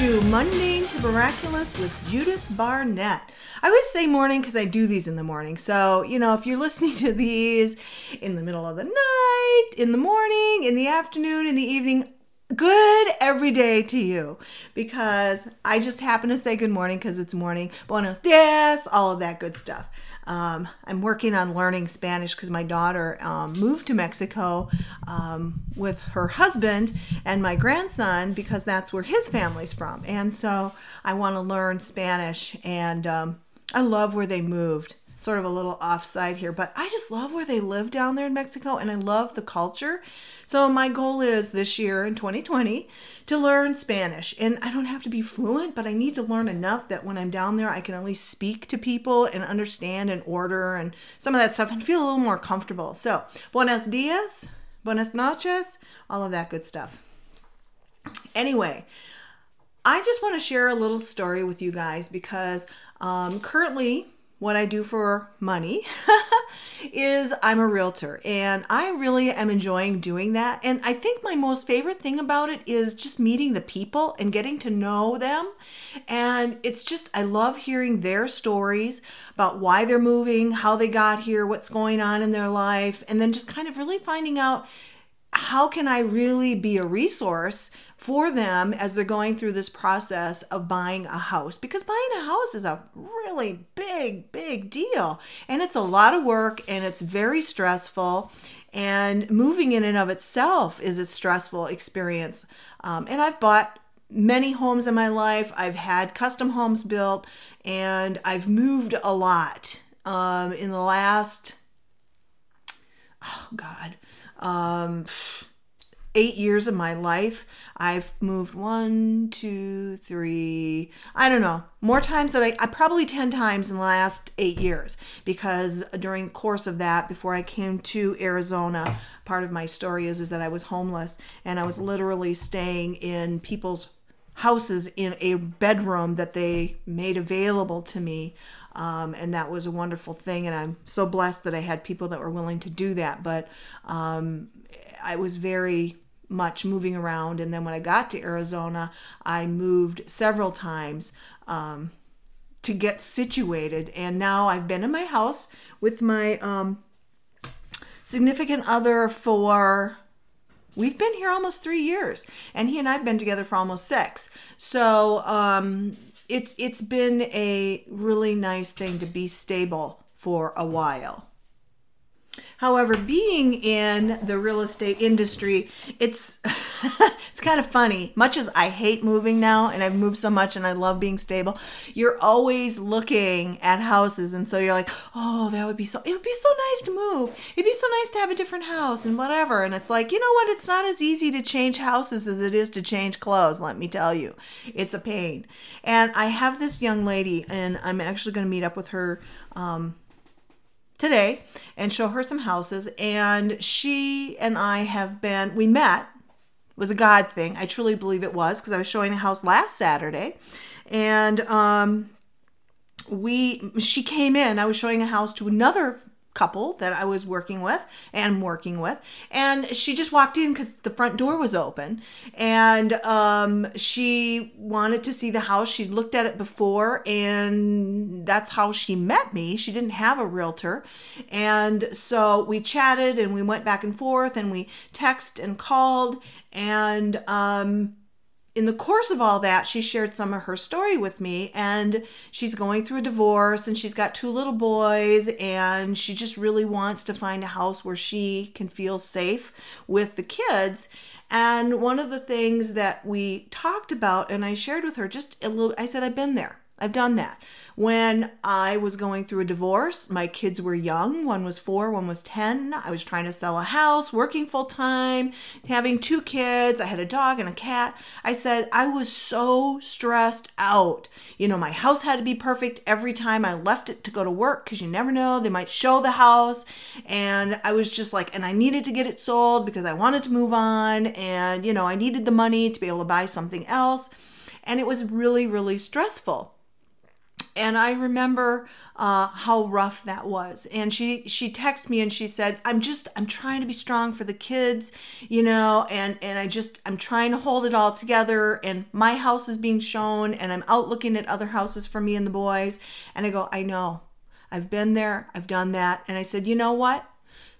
to Mundane to Miraculous with Judith Barnett. I always say morning because I do these in the morning. So, you know, if you're listening to these in the middle of the night, in the morning, in the afternoon, in the evening, good every day to you because I just happen to say good morning because it's morning. Buenos dias, all of that good stuff. Um, I'm working on learning Spanish because my daughter um, moved to Mexico um, with her husband and my grandson because that's where his family's from. And so I want to learn Spanish and um, I love where they moved sort of a little offside here, but I just love where they live down there in Mexico and I love the culture. So my goal is this year in 2020 to learn Spanish. And I don't have to be fluent, but I need to learn enough that when I'm down there, I can at least speak to people and understand and order and some of that stuff and feel a little more comfortable. So, buenos dias, buenas noches, all of that good stuff. Anyway, I just want to share a little story with you guys because um, currently what I do for money is I'm a realtor and I really am enjoying doing that. And I think my most favorite thing about it is just meeting the people and getting to know them. And it's just, I love hearing their stories about why they're moving, how they got here, what's going on in their life, and then just kind of really finding out how can I really be a resource for them as they're going through this process of buying a house? Because buying a house is a really big, big deal. And it's a lot of work and it's very stressful. And moving in and of itself is a stressful experience. Um, and I've bought many homes in my life, I've had custom homes built, and I've moved a lot um, in the last, oh God, um, eight years of my life, I've moved one, two, three, I don't know, more times than I, I probably 10 times in the last eight years because during the course of that, before I came to Arizona, part of my story is, is that I was homeless and I was literally staying in people's houses in a bedroom that they made available to me. Um, and that was a wonderful thing. And I'm so blessed that I had people that were willing to do that. But um, I was very much moving around. And then when I got to Arizona, I moved several times um, to get situated. And now I've been in my house with my um, significant other for. We've been here almost three years, and he and I've been together for almost six. So um, it's it's been a really nice thing to be stable for a while. However, being in the real estate industry, it's it's kind of funny. Much as I hate moving now and I've moved so much and I love being stable, you're always looking at houses and so you're like, "Oh, that would be so it would be so nice to move. It'd be so nice to have a different house and whatever." And it's like, "You know what? It's not as easy to change houses as it is to change clothes, let me tell you. It's a pain." And I have this young lady and I'm actually going to meet up with her um, today and show her some houses. And she and I have been, we met, was a God thing. I truly believe it was because I was showing a house last Saturday. And um, we, she came in, I was showing a house to another couple that I was working with and working with. And she just walked in because the front door was open. And um, she wanted to see the house. She looked at it before, and that's how she met me. She didn't have a realtor. And so we chatted and we went back and forth and we text and called. And um, in the course of all that, she shared some of her story with me, and she's going through a divorce, and she's got two little boys, and she just really wants to find a house where she can feel safe with the kids. And one of the things that we talked about, and I shared with her just a little, I said, I've been there. I've done that. When I was going through a divorce, my kids were young. One was four, one was 10. I was trying to sell a house, working full time, having two kids. I had a dog and a cat. I said, I was so stressed out. You know, my house had to be perfect every time I left it to go to work because you never know, they might show the house. And I was just like, and I needed to get it sold because I wanted to move on. And, you know, I needed the money to be able to buy something else. And it was really, really stressful. And I remember uh, how rough that was. And she she texted me and she said, "I'm just I'm trying to be strong for the kids, you know, and and I just I'm trying to hold it all together. And my house is being shown, and I'm out looking at other houses for me and the boys. And I go, I know, I've been there, I've done that. And I said, you know what?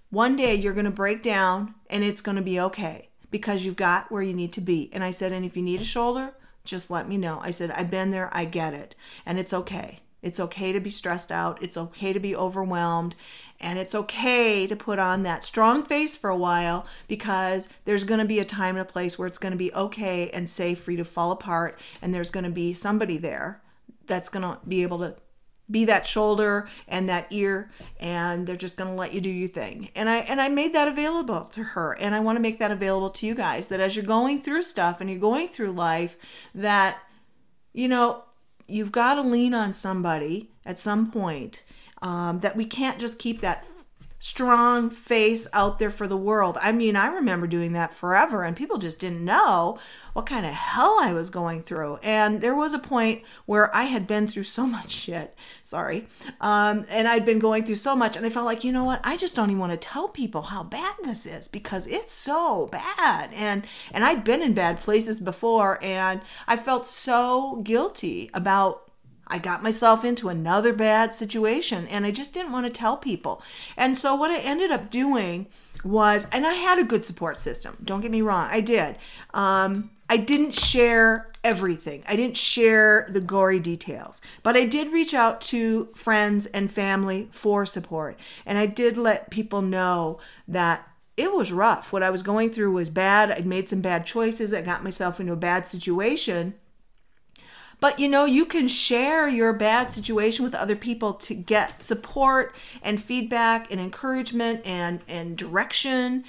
One day you're to break down, and it's to be okay because you've got where you need to be. And I said, and if you need a shoulder." Just let me know. I said, I've been there, I get it, and it's okay. It's okay to be stressed out. It's okay to be overwhelmed. And it's okay to put on that strong face for a while because there's going to be a time and a place where it's going to be okay and safe for you to fall apart. And there's going to be somebody there that's going to be able to be that shoulder and that ear and they're just going to let you do your thing. And i and i made that available to her and i want to make that available to you guys that as you're going through stuff and you're going through life that you know you've got to lean on somebody at some point um, that we can't just keep that strong face out there for the world. I mean, I remember doing that forever, and people just didn't know what kind of hell I was going through. And there was a point where I had been through so much shit, sorry, um, and I'd been going through so much, and I felt like, you know what, I just don't even want to tell people how bad this is because it's so bad. And and I'd been in bad places before, and I felt so guilty about I got myself into another bad situation and I just didn't want to tell people. And so what I ended up doing was, and I had a good support system, don't get me wrong, I did. Um, I didn't share everything. I didn't share the gory details, but I did reach out to friends and family for support. And I did let people know that it was rough. What I was going through was bad. I'd made some bad choices. I got myself into a bad situation. But you know, you can share your bad situation with other people to get support and feedback and encouragement and, and direction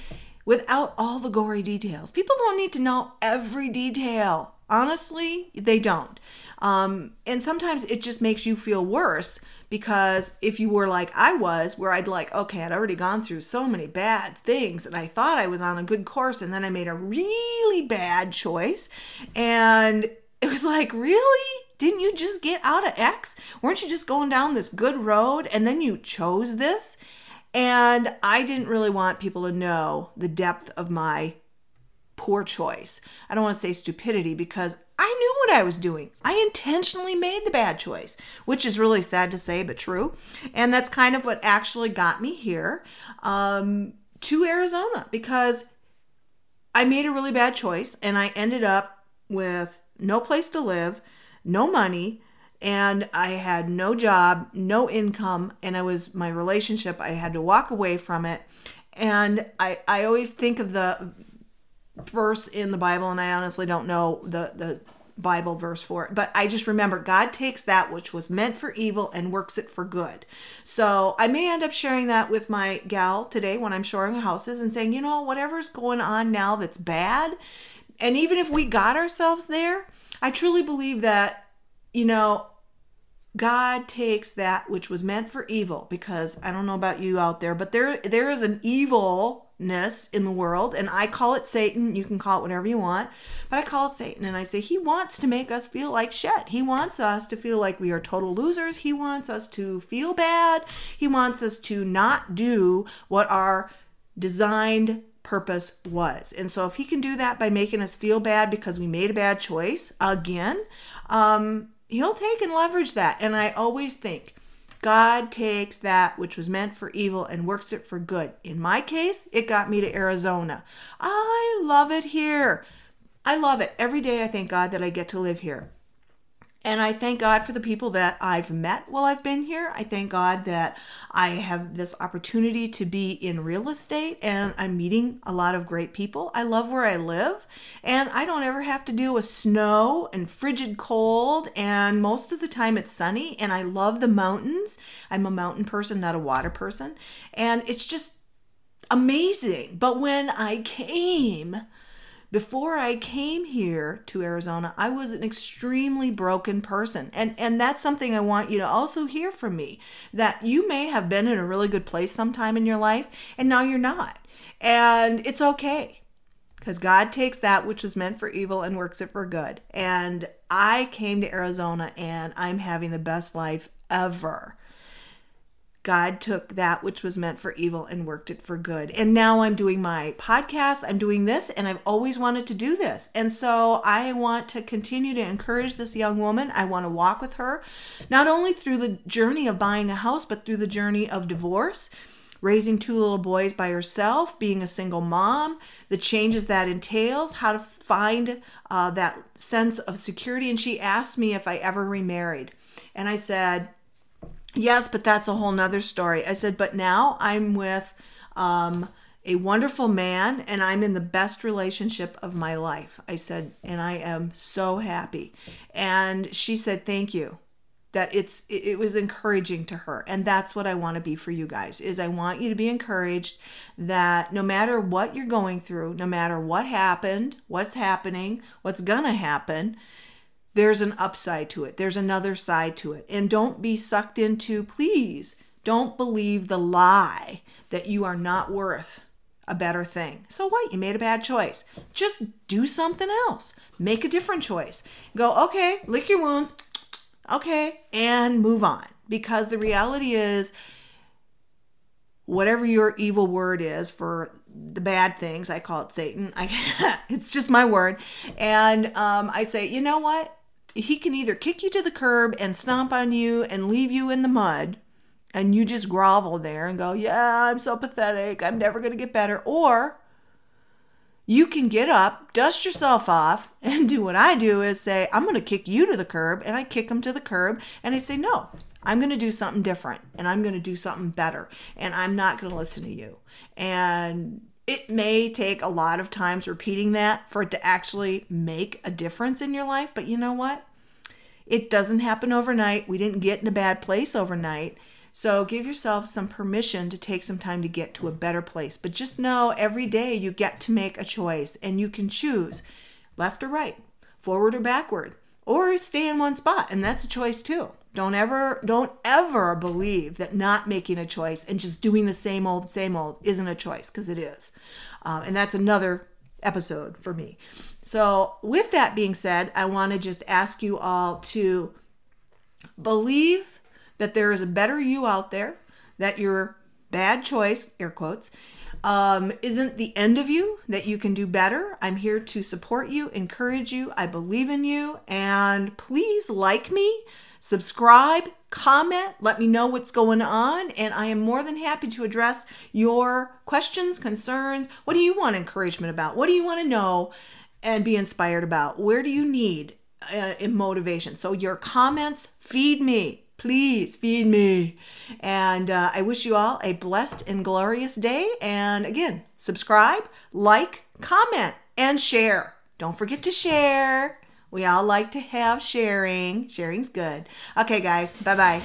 without all the gory details. People don't need to know every detail. Honestly, they don't. Um, and sometimes it just makes you feel worse because if you were like I was, where I'd like, okay, I'd already gone through so many bad things and I thought I was on a good course and then I made a really bad choice and it was like, really? Didn't you just get out of X? Weren't you just going down this good road and then you chose this? And I didn't really want people to know the depth of my poor choice. I don't want to say stupidity because I knew what I was doing. I intentionally made the bad choice, which is really sad to say, but true. And that's kind of what actually got me here um, to Arizona because I made a really bad choice and I ended up with no place to live, no money, and I had no job, no income, and I was my relationship, I had to walk away from it. And I, I always think of the verse in the Bible, and I honestly don't know the, the Bible verse for it, but I just remember God takes that which was meant for evil and works it for good. So I may end up sharing that with my gal today when I'm shoring houses and saying, you know, whatever's going on now that's bad, and even if we got ourselves there, I truly believe that, you know, God takes that which was meant for evil because I don't know about you out there, but there there is an evilness in the world and I call it Satan, you can call it whatever you want, but I call it Satan and I say he wants to make us feel like shit. He wants us to feel like we are total losers. He wants us to feel bad. He wants us to not do what our designed purpose was. And so if he can do that by making us feel bad because we made a bad choice again, um, he'll take and leverage that. And I always think God takes that which was meant for evil and works it for good. In my case, it got me to Arizona. I love it here. I love it. Every day I thank God that I get to live here. And I thank God for the people that I've met while I've been here. I thank God that I have this opportunity to be in real estate and I'm meeting a lot of great people. I love where I live and I don't ever have to deal with snow and frigid cold. And most of the time it's sunny and I love the mountains. I'm a mountain person, not a water person. And it's just amazing. But when I came, before I came here to Arizona, I was an extremely broken person. And and that's something I want you to also hear from me that you may have been in a really good place sometime in your life and now you're not. And it's okay. Cuz God takes that which was meant for evil and works it for good. And I came to Arizona and I'm having the best life ever. God took that which was meant for evil and worked it for good. And now I'm doing my podcast. I'm doing this, and I've always wanted to do this. And so I want to continue to encourage this young woman. I want to walk with her, not only through the journey of buying a house, but through the journey of divorce, raising two little boys by herself, being a single mom, the changes that entails, how to find uh, that sense of security. And she asked me if I ever remarried. And I said, Yes, but that's a whole nother story. I said, but now I'm with um, a wonderful man and I'm in the best relationship of my life. I said, and I am so happy. And she said, thank you. That it's it was encouraging to her. And that's what I want to be for you guys is I want you to be encouraged that no matter what you're going through, no matter what happened, what's happening, what's gonna happen, there's an upside to it. There's another side to it. And don't be sucked into, please, don't believe the lie that you are not worth a better thing. So what? You made a bad choice. Just do something else. Make a different choice. Go, okay, lick your wounds. Okay, and move on. Because the reality is, whatever your evil word is for the bad things, I call it Satan. I, it's just my word. And um, I say, you know what? He can either kick you to the curb and stomp on you and leave you in the mud and you just grovel there and go, Yeah, I'm so pathetic. I'm never going to get better. Or you can get up, dust yourself off, and do what I do is say, I'm going to kick you to the curb. And I kick him to the curb and I say, No, I'm going to do something different and I'm going to do something better. And I'm not going to listen to you. And it may take a lot of times repeating that for it to actually make a difference in your life. But you know what? It doesn't happen overnight. We didn't get in a bad place overnight. So give yourself some permission to take some time to get to a better place. But just know every day you get to make a choice and you can choose left or right, forward or backward, or stay in one spot. And that's a choice too. Don't ever, don't ever believe that not making a choice and just doing the same old, same old isn't a choice because it is. Um, and that's another episode for me. So, with that being said, I want to just ask you all to believe that there is a better you out there, that your bad choice, air quotes, um, isn't the end of you, that you can do better. I'm here to support you, encourage you. I believe in you. And please like me subscribe, comment, let me know what's going on, and I am more than happy to address your questions, concerns. What do you want encouragement about? What do you want to know and be inspired about? Where do you need uh, motivation? So, your comments feed me. Please feed me. And uh, I wish you all a blessed and glorious day. And again, subscribe, like, comment, and share. Don't forget to share. We all like to have sharing. Sharing's good. Okay, guys. Bye bye.